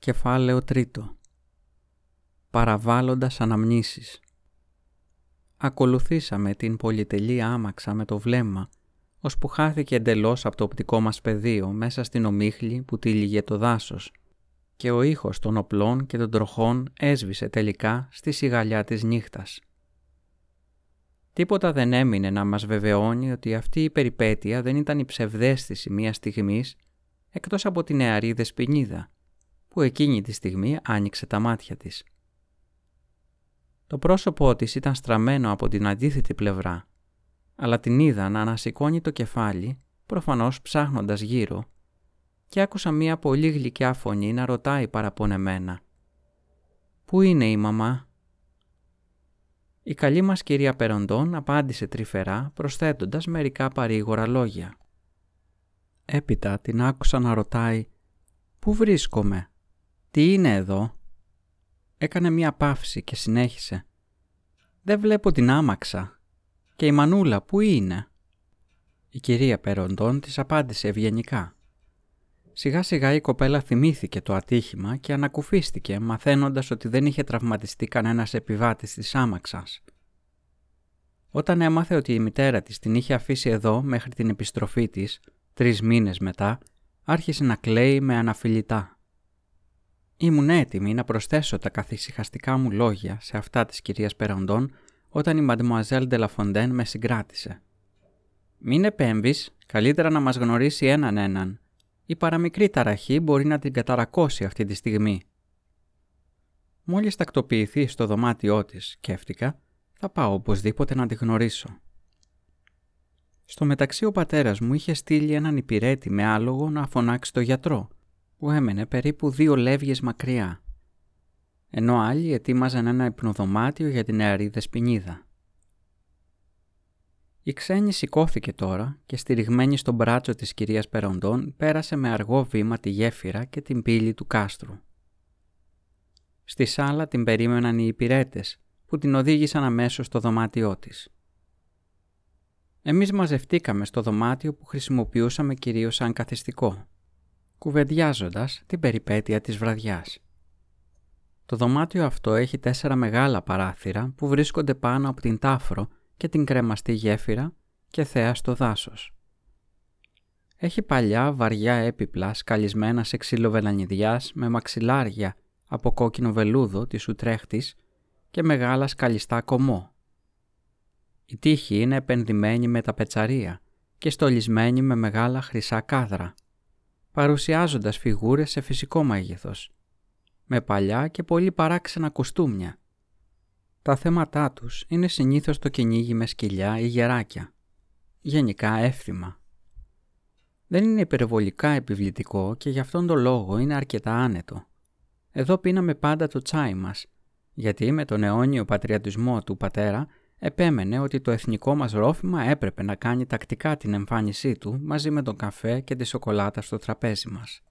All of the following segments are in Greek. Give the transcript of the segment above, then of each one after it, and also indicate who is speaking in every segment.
Speaker 1: Κεφάλαιο τρίτο. Παραβάλλοντας αναμνήσεις. Ακολουθήσαμε την πολυτελή άμαξα με το βλέμμα, ώσπου χάθηκε εντελώς από το οπτικό μας πεδίο μέσα στην ομίχλη που τύλιγε το δάσος. Και ο ήχος των οπλών και των τροχών έσβησε τελικά στη σιγαλιά της νύχτας. Τίποτα δεν έμεινε να μας βεβαιώνει ότι αυτή η περιπέτεια δεν ήταν η ψευδέστηση μιας στιγμής εκτός από τη νεαρή δεσποινίδα, που εκείνη τη στιγμή άνοιξε τα μάτια της. Το πρόσωπό της ήταν στραμμένο από την αντίθετη πλευρά, αλλά την είδα να ανασηκώνει το κεφάλι, προφανώς ψάχνοντας γύρω, και άκουσα μία πολύ γλυκιά φωνή να ρωτάει παραπονεμένα «Πού είναι η μαμά» Η καλή μας κυρία Περοντών απάντησε τρυφερά προσθέτοντας μερικά παρήγορα λόγια. Έπειτα την άκουσα να ρωτάει «Πού βρίσκομαι» «Τι είναι εδώ» Έκανε μία παύση και συνέχισε «Δεν βλέπω την άμαξα» «Και η μανούλα πού είναι» Η κυρία Περοντών της απάντησε ευγενικά Σιγά σιγά η κοπέλα θυμήθηκε το ατύχημα και ανακουφίστηκε μαθαίνοντας ότι δεν είχε τραυματιστεί κανένας επιβάτης της άμαξας. Όταν έμαθε ότι η μητέρα της την είχε αφήσει εδώ μέχρι την επιστροφή της, τρεις μήνες μετά, άρχισε να κλαίει με αναφιλητά. Ήμουν έτοιμη να προσθέσω τα καθησυχαστικά μου λόγια σε αυτά της κυρίας Περοντών όταν η Μαντεμουαζέλ Ντελαφοντέν με συγκράτησε. «Μην επέμβεις, καλύτερα να μας γνωρίσει έναν έναν», η παραμικρή ταραχή μπορεί να την καταρακώσει αυτή τη στιγμή. Μόλις τακτοποιηθεί στο δωμάτιό της, σκέφτηκα, θα πάω οπωσδήποτε να τη γνωρίσω. Στο μεταξύ ο πατέρας μου είχε στείλει έναν υπηρέτη με άλογο να φωνάξει το γιατρό, που έμενε περίπου δύο λεύγες μακριά, ενώ άλλοι ετοίμαζαν ένα υπνοδωμάτιο για την νεαρή δεσποινίδα. Η ξένη σηκώθηκε τώρα και στηριγμένη στον μπράτσο της κυρίας Περοντών πέρασε με αργό βήμα τη γέφυρα και την πύλη του κάστρου. Στη σάλα την περίμεναν οι υπηρέτες που την οδήγησαν αμέσως στο δωμάτιό της. Εμείς μαζευτήκαμε στο δωμάτιο που χρησιμοποιούσαμε κυρίως σαν καθιστικό, κουβεντιάζοντας την περιπέτεια της βραδιάς. Το δωμάτιο αυτό έχει τέσσερα μεγάλα παράθυρα που βρίσκονται πάνω από την τάφρο και την κρεμαστή γέφυρα και θέα στο δάσος. Έχει παλιά βαριά έπιπλα σκαλισμένα σε ξύλο βελανιδιάς με μαξιλάρια από κόκκινο βελούδο της Ουτρέχτης και μεγάλα σκαλιστά κομμό. Η τύχη είναι επενδυμένη με τα πετσαρία και στολισμένη με μεγάλα χρυσά κάδρα, παρουσιάζοντας φιγούρες σε φυσικό μέγεθος, με παλιά και πολύ παράξενα κοστούμια τα θέματά τους είναι συνήθως το κυνήγι με σκυλιά ή γεράκια. Γενικά εύθυμα. Δεν είναι υπερβολικά επιβλητικό και γι' αυτόν τον λόγο είναι αρκετά άνετο. Εδώ πίναμε πάντα το τσάι μας, γιατί με τον αιώνιο πατριατισμό του πατέρα επέμενε ότι το εθνικό μας ρόφημα έπρεπε να κάνει τακτικά την εμφάνισή του μαζί με τον καφέ και τη σοκολάτα στο τραπέζι μας.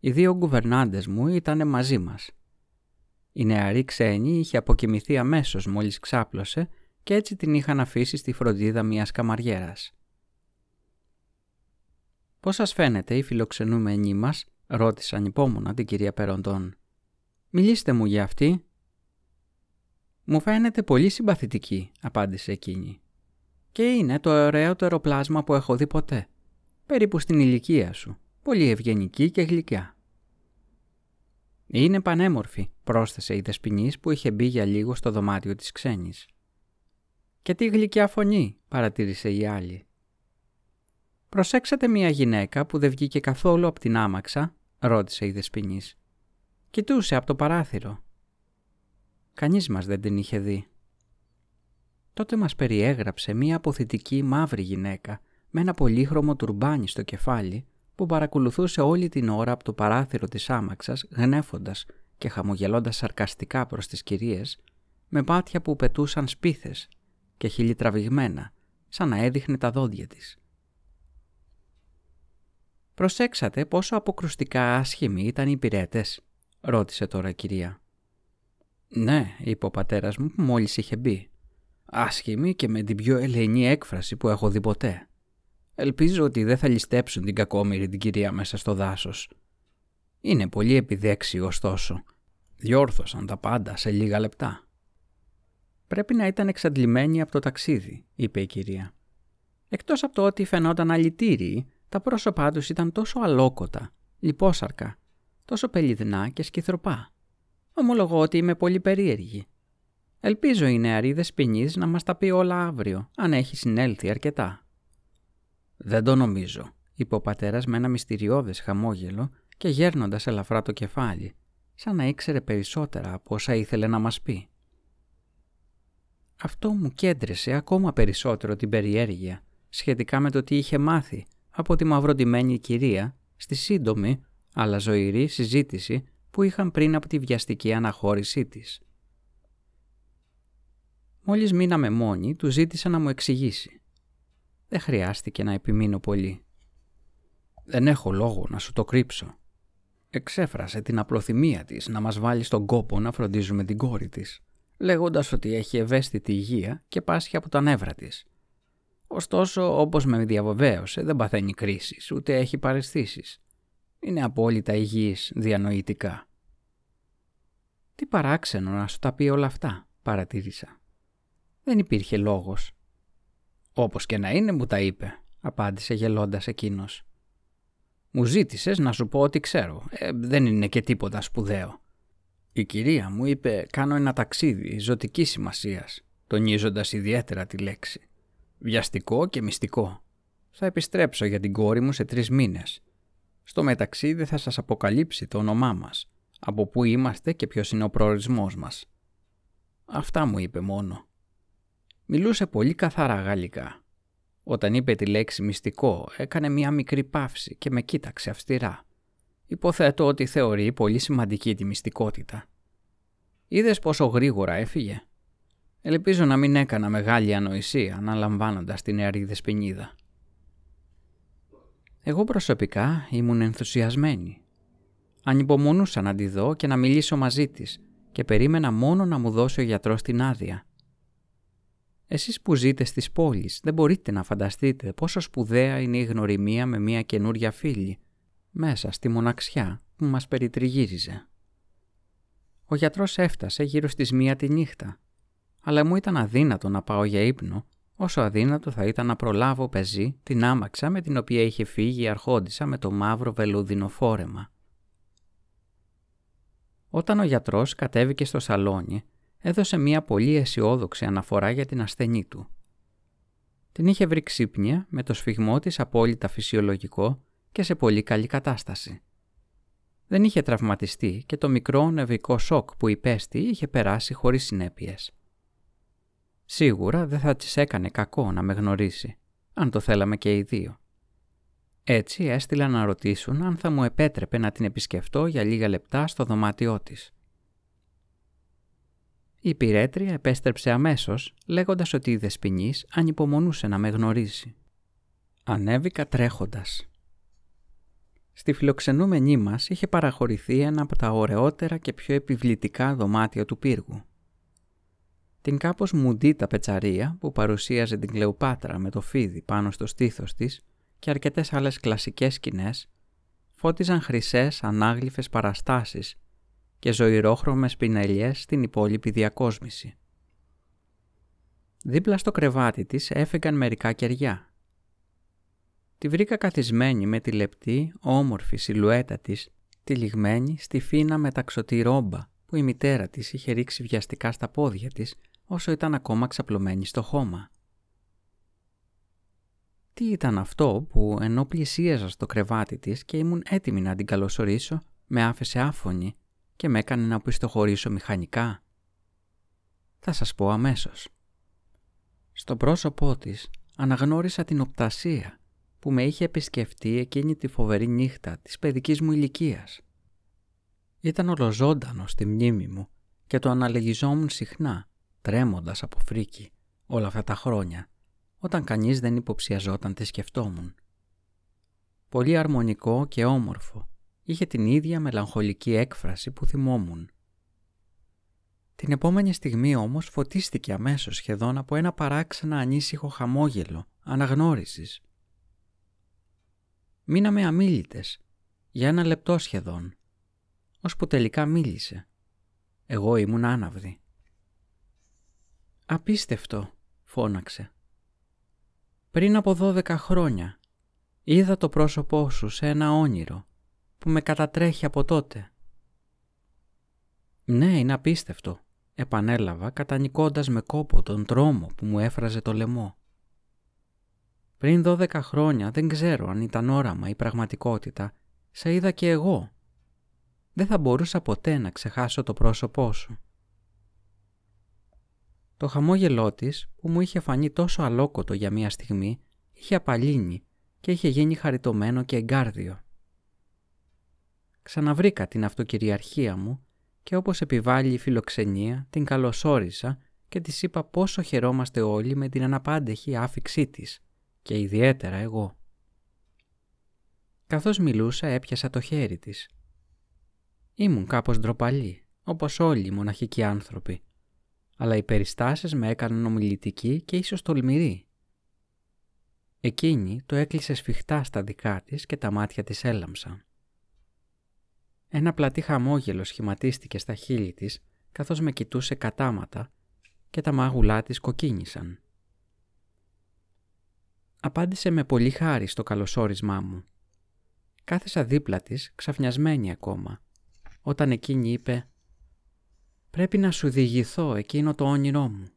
Speaker 1: Οι δύο γκουβερνάντες μου ήταν μαζί μας η νεαρή ξένη είχε αποκοιμηθεί αμέσως μόλις ξάπλωσε και έτσι την είχαν αφήσει στη φροντίδα μιας καμαριέρας. «Πώς σας φαίνεται η φιλοξενούμενη μας» ρώτησαν υπόμονα την κυρία Περοντών. «Μιλήστε μου για αυτή». «Μου φαίνεται πολύ συμπαθητική», απάντησε εκείνη. «Και είναι το ωραιότερο πλάσμα που έχω δει ποτέ. Περίπου στην ηλικία σου. Πολύ ευγενική και γλυκιά». «Είναι πανέμορφη», πρόσθεσε η δεσποινής που είχε μπει για λίγο στο δωμάτιο της ξένης. «Και τι γλυκιά φωνή», παρατήρησε η άλλη. «Προσέξατε μια γυναίκα που δεν βγήκε καθόλου από την άμαξα», ρώτησε η δεσποινής. «Κοιτούσε από το παράθυρο». Κανείς μας δεν την είχε δει. Τότε μας περιέγραψε μια αποθητική μαύρη γυναίκα με ένα πολύχρωμο τουρμπάνι στο κεφάλι που παρακολουθούσε όλη την ώρα από το παράθυρο της άμαξας γνέφοντας και χαμογελώντας σαρκαστικά προς τις κυρίες με πάτια που πετούσαν σπίθες και χιλιτραβηγμένα σαν να έδειχνε τα δόντια της. «Προσέξατε πόσο αποκρουστικά άσχημοι ήταν οι υπηρέτες, ρώτησε τώρα η κυρία. «Ναι», είπε ο πατέρας μου που μόλις είχε μπει. «Άσχημοι και με την πιο ελεηνή έκφραση που έχω δει ποτέ». Ελπίζω ότι δεν θα ληστέψουν την κακόμοιρη την κυρία μέσα στο δάσος. Είναι πολύ επιδέξι ωστόσο. Διόρθωσαν τα πάντα σε λίγα λεπτά. Πρέπει να ήταν εξαντλημένοι από το ταξίδι, είπε η κυρία. Εκτός από το ότι φαινόταν αλητήριοι, τα πρόσωπά τους ήταν τόσο αλόκοτα, λιπόσαρκα, τόσο πελιδνά και σκυθροπά. Ομολογώ ότι είμαι πολύ περίεργη. Ελπίζω η νεαρή δεσποινής να μας τα πει όλα αύριο, αν έχει συνέλθει αρκετά. «Δεν το νομίζω», είπε ο πατέρας με ένα μυστηριώδες χαμόγελο και γέρνοντας ελαφρά το κεφάλι, σαν να ήξερε περισσότερα από όσα ήθελε να μας πει. Αυτό μου κέντρεσε ακόμα περισσότερο την περιέργεια σχετικά με το τι είχε μάθει από τη μαυροντημένη κυρία στη σύντομη αλλά ζωηρή συζήτηση που είχαν πριν από τη βιαστική αναχώρησή της. Μόλις μείναμε μόνοι, του ζήτησα να μου εξηγήσει. Δεν χρειάστηκε να επιμείνω πολύ. «Δεν έχω λόγο να σου το κρύψω», εξέφρασε την απλοθυμία της να μας βάλει στον κόπο να φροντίζουμε την κόρη της, λέγοντας ότι έχει ευαίσθητη υγεία και πάσχει από τα νεύρα της. Ωστόσο, όπως με διαβεβαίωσε, δεν παθαίνει κρίσεις, ούτε έχει παρεστήσεις. Είναι απόλυτα υγιής διανοητικά. «Τι παράξενο να σου τα πει όλα αυτά», παρατήρησα. Δεν υπήρχε λόγος. «Όπως και να είναι μου τα είπε», απάντησε γελώντας εκείνος. Μου ζήτησες να σου πω ότι ξέρω. Ε, δεν είναι και τίποτα σπουδαίο. Η κυρία μου είπε κάνω ένα ταξίδι ζωτικής σημασίας, τονίζοντας ιδιαίτερα τη λέξη. Βιαστικό και μυστικό. Θα επιστρέψω για την κόρη μου σε τρεις μήνες. Στο μεταξύ δεν θα σας αποκαλύψει το όνομά μας, από πού είμαστε και ποιος είναι ο προορισμός μας. Αυτά μου είπε μόνο. Μιλούσε πολύ καθαρά γαλλικά όταν είπε τη λέξη μυστικό, έκανε μία μικρή παύση και με κοίταξε αυστηρά. Υποθέτω ότι θεωρεί πολύ σημαντική τη μυστικότητα. Είδες πόσο γρήγορα έφυγε; Ελπίζω να μην έκανα μεγάλη ανοησία αναλαμβάνοντας την νεαρή δεσποινίδα. Εγώ προσωπικά ήμουν ενθουσιασμένη. Ανυπομονούσα να τη δω και να μιλήσω μαζί της και περίμενα μόνο να μου δώσει ο γιατρός την άδεια. Εσείς που ζείτε στις πόλεις δεν μπορείτε να φανταστείτε πόσο σπουδαία είναι η γνωριμία με μια καινούρια φίλη μέσα στη μοναξιά που μας περιτριγύριζε. Ο γιατρός έφτασε γύρω στις μία τη νύχτα, αλλά μου ήταν αδύνατο να πάω για ύπνο, όσο αδύνατο θα ήταν να προλάβω πεζή την άμαξα με την οποία είχε φύγει η αρχόντισα με το μαύρο βελούδινο φόρεμα. Όταν ο γιατρός κατέβηκε στο σαλόνι, έδωσε μια πολύ αισιόδοξη αναφορά για την ασθενή του. Την είχε βρει ξύπνια με το σφιγμό της απόλυτα φυσιολογικό και σε πολύ καλή κατάσταση. Δεν είχε τραυματιστεί και το μικρό νευρικό σοκ που υπέστη είχε περάσει χωρίς συνέπειες. Σίγουρα δεν θα της έκανε κακό να με γνωρίσει, αν το θέλαμε και οι δύο. Έτσι έστειλα να ρωτήσουν αν θα μου επέτρεπε να την επισκεφτώ για λίγα λεπτά στο δωμάτιό της. Η πυρέτρια επέστρεψε αμέσως, λέγοντας ότι η Δεσποινής ανυπομονούσε να με γνωρίσει. Ανέβηκα τρέχοντας. Στη φιλοξενούμενή μας είχε παραχωρηθεί ένα από τα ωραιότερα και πιο επιβλητικά δωμάτια του πύργου. Την κάπως μουντίτα πετσαρία που παρουσίαζε την Κλεοπάτρα με το φίδι πάνω στο στήθος της και αρκετές άλλες κλασικές σκηνές, φώτιζαν χρυσές ανάγλυφες παραστάσεις και ζωηρόχρωμες πινελιές στην υπόλοιπη διακόσμηση. Δίπλα στο κρεβάτι της έφεγαν μερικά κεριά. Τη βρήκα καθισμένη με τη λεπτή, όμορφη σιλουέτα της, τυλιγμένη στη φίνα μεταξωτή ρόμπα που η μητέρα της είχε ρίξει βιαστικά στα πόδια της όσο ήταν ακόμα ξαπλωμένη στο χώμα. Τι ήταν αυτό που ενώ πλησίαζα στο κρεβάτι της και ήμουν έτοιμη να την καλωσορίσω, με άφησε άφωνη και με έκανε να πιστοχωρήσω μηχανικά. Θα σας πω αμέσως. Στο πρόσωπό της αναγνώρισα την οπτασία που με είχε επισκεφτεί εκείνη τη φοβερή νύχτα της παιδικής μου ηλικίας. Ήταν ολοζώντανο στη μνήμη μου και το αναλεγιζόμουν συχνά, τρέμοντας από φρίκι, όλα αυτά τα χρόνια, όταν κανείς δεν υποψιαζόταν τι σκεφτόμουν. Πολύ αρμονικό και όμορφο, είχε την ίδια μελαγχολική έκφραση που θυμόμουν. Την επόμενη στιγμή όμως φωτίστηκε αμέσως σχεδόν από ένα παράξενα ανήσυχο χαμόγελο, αναγνώρισης. Μείναμε αμήλυτες, για ένα λεπτό σχεδόν, ώσπου τελικά μίλησε. Εγώ ήμουν άναυδη. «Απίστευτο», φώναξε. «Πριν από δώδεκα χρόνια είδα το πρόσωπό σου σε ένα όνειρο που με κατατρέχει από τότε. «Ναι, είναι απίστευτο», επανέλαβα κατανικώντας με κόπο τον τρόμο που μου έφραζε το λαιμό. Πριν δώδεκα χρόνια δεν ξέρω αν ήταν όραμα ή πραγματικότητα, σε είδα και εγώ. Δεν θα μπορούσα ποτέ να ξεχάσω το πρόσωπό σου. Το χαμόγελό της, που μου είχε φανεί τόσο αλόκοτο για μία στιγμή, είχε απαλύνει και είχε γίνει χαριτωμένο και εγκάρδιο. Ξαναβρήκα την αυτοκυριαρχία μου και όπως επιβάλλει η φιλοξενία την καλωσόρισα και της είπα πόσο χαιρόμαστε όλοι με την αναπάντεχη άφηξή της και ιδιαίτερα εγώ. Καθώς μιλούσα έπιασα το χέρι της. Ήμουν κάπως ντροπαλή, όπως όλοι οι μοναχικοί άνθρωποι, αλλά οι περιστάσεις με έκαναν ομιλητική και ίσως τολμηρή. Εκείνη το έκλεισε σφιχτά στα δικά της και τα μάτια της έλαμψαν. Ένα πλατή χαμόγελο σχηματίστηκε στα χείλη της καθώς με κοιτούσε κατάματα και τα μάγουλά της κοκκίνησαν. Απάντησε με πολύ χάρη στο καλωσόρισμά μου. Κάθεσα δίπλα της, ξαφνιασμένη ακόμα, όταν εκείνη είπε «Πρέπει να σου διηγηθώ εκείνο το όνειρό μου».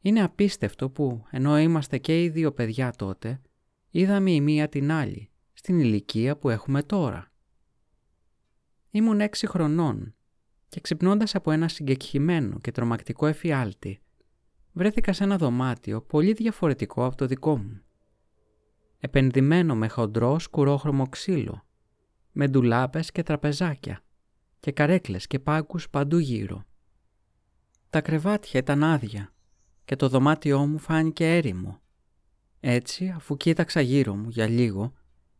Speaker 1: Είναι απίστευτο που, ενώ είμαστε και οι δύο παιδιά τότε, είδαμε η μία την άλλη, στην ηλικία που έχουμε τώρα. Ήμουν έξι χρονών και ξυπνώντας από ένα συγκεκριμένο και τρομακτικό εφιάλτη, βρέθηκα σε ένα δωμάτιο πολύ διαφορετικό από το δικό μου. Επενδυμένο με χοντρό σκουρόχρωμο ξύλο, με ντουλάπες και τραπεζάκια και καρέκλες και πάγκους παντού γύρω. Τα κρεβάτια ήταν άδεια και το δωμάτιό μου φάνηκε έρημο. Έτσι, αφού κοίταξα γύρω μου για λίγο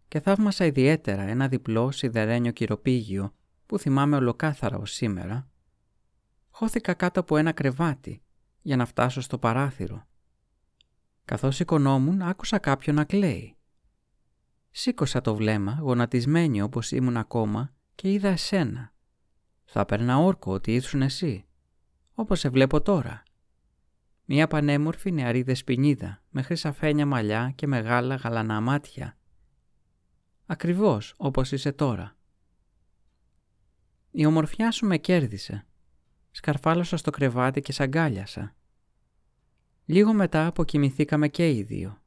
Speaker 1: και θαύμασα ιδιαίτερα ένα διπλό σιδερένιο κυροπήγιο που θυμάμαι ολοκάθαρα ως σήμερα, χώθηκα κάτω από ένα κρεβάτι για να φτάσω στο παράθυρο. Καθώς σηκωνόμουν άκουσα κάποιον να κλαίει. Σήκωσα το βλέμμα, γονατισμένη όπως ήμουν ακόμα και είδα εσένα. Θα παίρνα όρκο ότι ήσουν εσύ, όπως σε βλέπω τώρα. Μια πανέμορφη νεαρή δεσποινίδα με χρυσαφένια μαλλιά και μεγάλα γαλανά μάτια. Ακριβώς όπως είσαι τώρα. Η ομορφιά σου με κέρδισε. Σκαρφάλωσα στο κρεβάτι και σ' αγκάλιασα. Λίγο μετά αποκοιμηθήκαμε και οι δύο.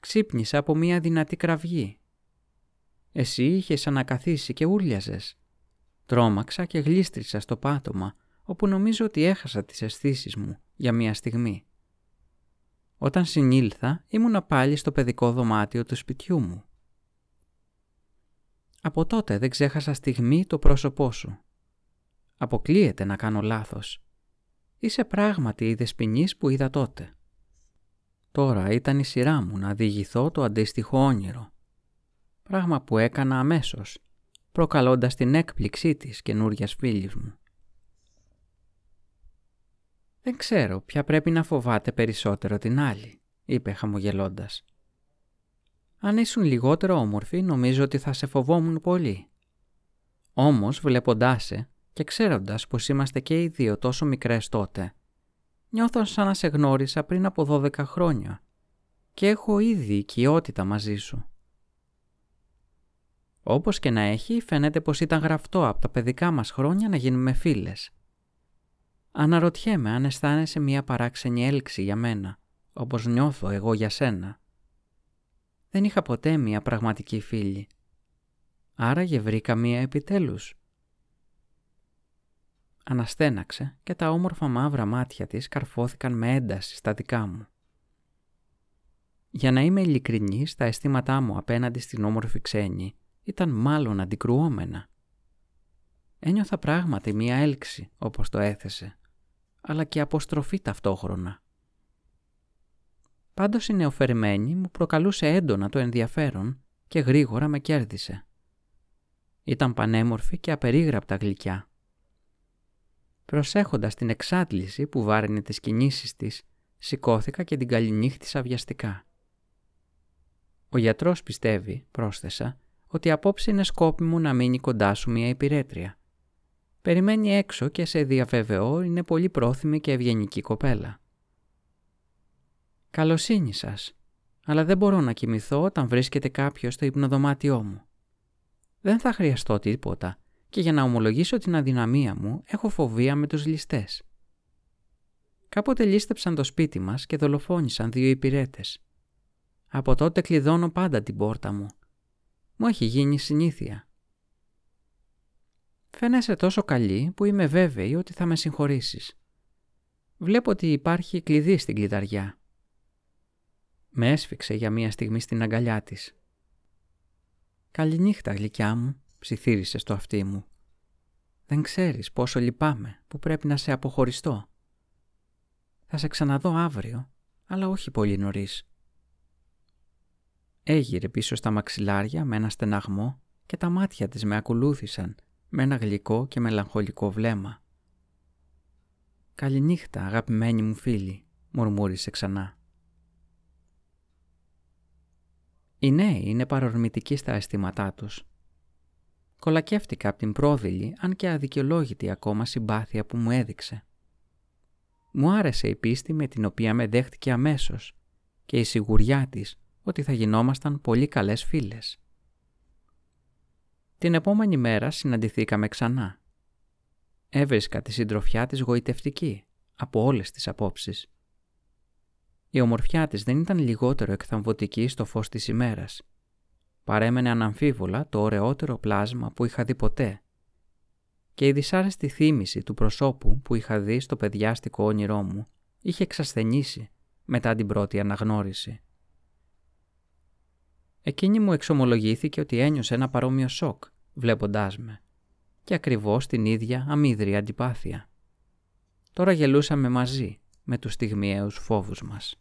Speaker 1: Ξύπνησα από μία δυνατή κραυγή. Εσύ είχες ανακαθίσει και ούρλιαζες. Τρώμαξα και γλίστρισα στο πάτωμα, όπου νομίζω ότι έχασα τις αισθήσεις μου για μία στιγμή. Όταν συνήλθα, ήμουνα πάλι στο παιδικό δωμάτιο του σπιτιού μου. Από τότε δεν ξέχασα στιγμή το πρόσωπό σου. Αποκλείεται να κάνω λάθος. Είσαι πράγματι η δεσποινής που είδα τότε. Τώρα ήταν η σειρά μου να διηγηθώ το αντίστοιχο όνειρο. Πράγμα που έκανα αμέσως, προκαλώντας την έκπληξή της καινούριας φίλης μου. «Δεν ξέρω ποια πρέπει να φοβάται περισσότερο την άλλη», είπε χαμογελώντας. Αν ήσουν λιγότερο όμορφη, νομίζω ότι θα σε φοβόμουν πολύ. Όμως, βλέποντάς σε και ξέροντας πως είμαστε και οι δύο τόσο μικρές τότε, νιώθω σαν να σε γνώρισα πριν από 12 χρόνια και έχω ήδη οικειότητα μαζί σου. Όπως και να έχει, φαίνεται πως ήταν γραφτό από τα παιδικά μας χρόνια να γίνουμε φίλες. Αναρωτιέμαι αν αισθάνεσαι μια παράξενη έλξη για μένα, όπως νιώθω εγώ για σένα. Δεν είχα ποτέ μία πραγματική φίλη. Άραγε βρήκα μία επιτέλους. Αναστέναξε και τα όμορφα μαύρα μάτια της καρφώθηκαν με ένταση στα δικά μου. Για να είμαι ειλικρινής, τα αισθήματά μου απέναντι στην όμορφη ξένη ήταν μάλλον αντικρουόμενα. Ένιωθα πράγματι μία έλξη, όπως το έθεσε, αλλά και αποστροφή ταυτόχρονα. Πάντως η νεοφερμένη μου προκαλούσε έντονα το ενδιαφέρον και γρήγορα με κέρδισε. Ήταν πανέμορφη και απερίγραπτα γλυκιά. Προσέχοντας την εξάντληση που βάραινε τις κινήσεις της, σηκώθηκα και την καληνύχτησα βιαστικά. Ο γιατρός πιστεύει, πρόσθεσα, ότι απόψε είναι σκόπιμο να μείνει κοντά σου μια υπηρέτρια. Περιμένει έξω και σε διαβεβαιώ είναι πολύ πρόθυμη και ευγενική κοπέλα. Καλοσύνη σας, αλλά δεν μπορώ να κοιμηθώ όταν βρίσκεται κάποιος στο υπνοδωμάτιό μου. Δεν θα χρειαστώ τίποτα και για να ομολογήσω την αδυναμία μου έχω φοβία με τους ληστές. Κάποτε λίστεψαν το σπίτι μας και δολοφόνησαν δύο υπηρέτες. Από τότε κλειδώνω πάντα την πόρτα μου. Μου έχει γίνει συνήθεια. Φαίνεσαι τόσο καλή που είμαι βέβαιη ότι θα με συγχωρήσεις. Βλέπω ότι υπάρχει κλειδί στην κλειδαριά. Με έσφιξε για μία στιγμή στην αγκαλιά της. «Καληνύχτα, γλυκιά μου», ψιθύρισε στο αυτί μου. «Δεν ξέρεις πόσο λυπάμαι που πρέπει να σε αποχωριστώ. Θα σε ξαναδώ αύριο, αλλά όχι πολύ νωρίς». Έγειρε πίσω στα μαξιλάρια με ένα στεναγμό και τα μάτια της με ακολούθησαν με ένα γλυκό και μελαγχολικό βλέμμα. «Καληνύχτα, αγαπημένη μου φίλη», μουρμούρισε ξανά. Οι νέοι είναι παρορμητικοί στα αισθήματά τους. Κολακεύτηκα από την πρόδειλη, αν και αδικαιολόγητη ακόμα συμπάθεια που μου έδειξε. Μου άρεσε η πίστη με την οποία με δέχτηκε αμέσως και η σιγουριά της ότι θα γινόμασταν πολύ καλές φίλες. Την επόμενη μέρα συναντηθήκαμε ξανά. Έβρισκα τη συντροφιά της γοητευτική από όλες τις απόψεις. Η ομορφιά της δεν ήταν λιγότερο εκθαμβωτική στο φως της ημέρας. Παρέμενε αναμφίβολα το ωραιότερο πλάσμα που είχα δει ποτέ και η δυσάρεστη θύμηση του προσώπου που είχα δει στο παιδιάστικο όνειρό μου είχε εξασθενήσει μετά την πρώτη αναγνώριση. Εκείνη μου εξομολογήθηκε ότι ένιωσε ένα παρόμοιο σοκ βλέποντάς με και ακριβώς την ίδια αμύδρια αντιπάθεια. Τώρα γελούσαμε μαζί με τους στιγμιαίους φόβους μας.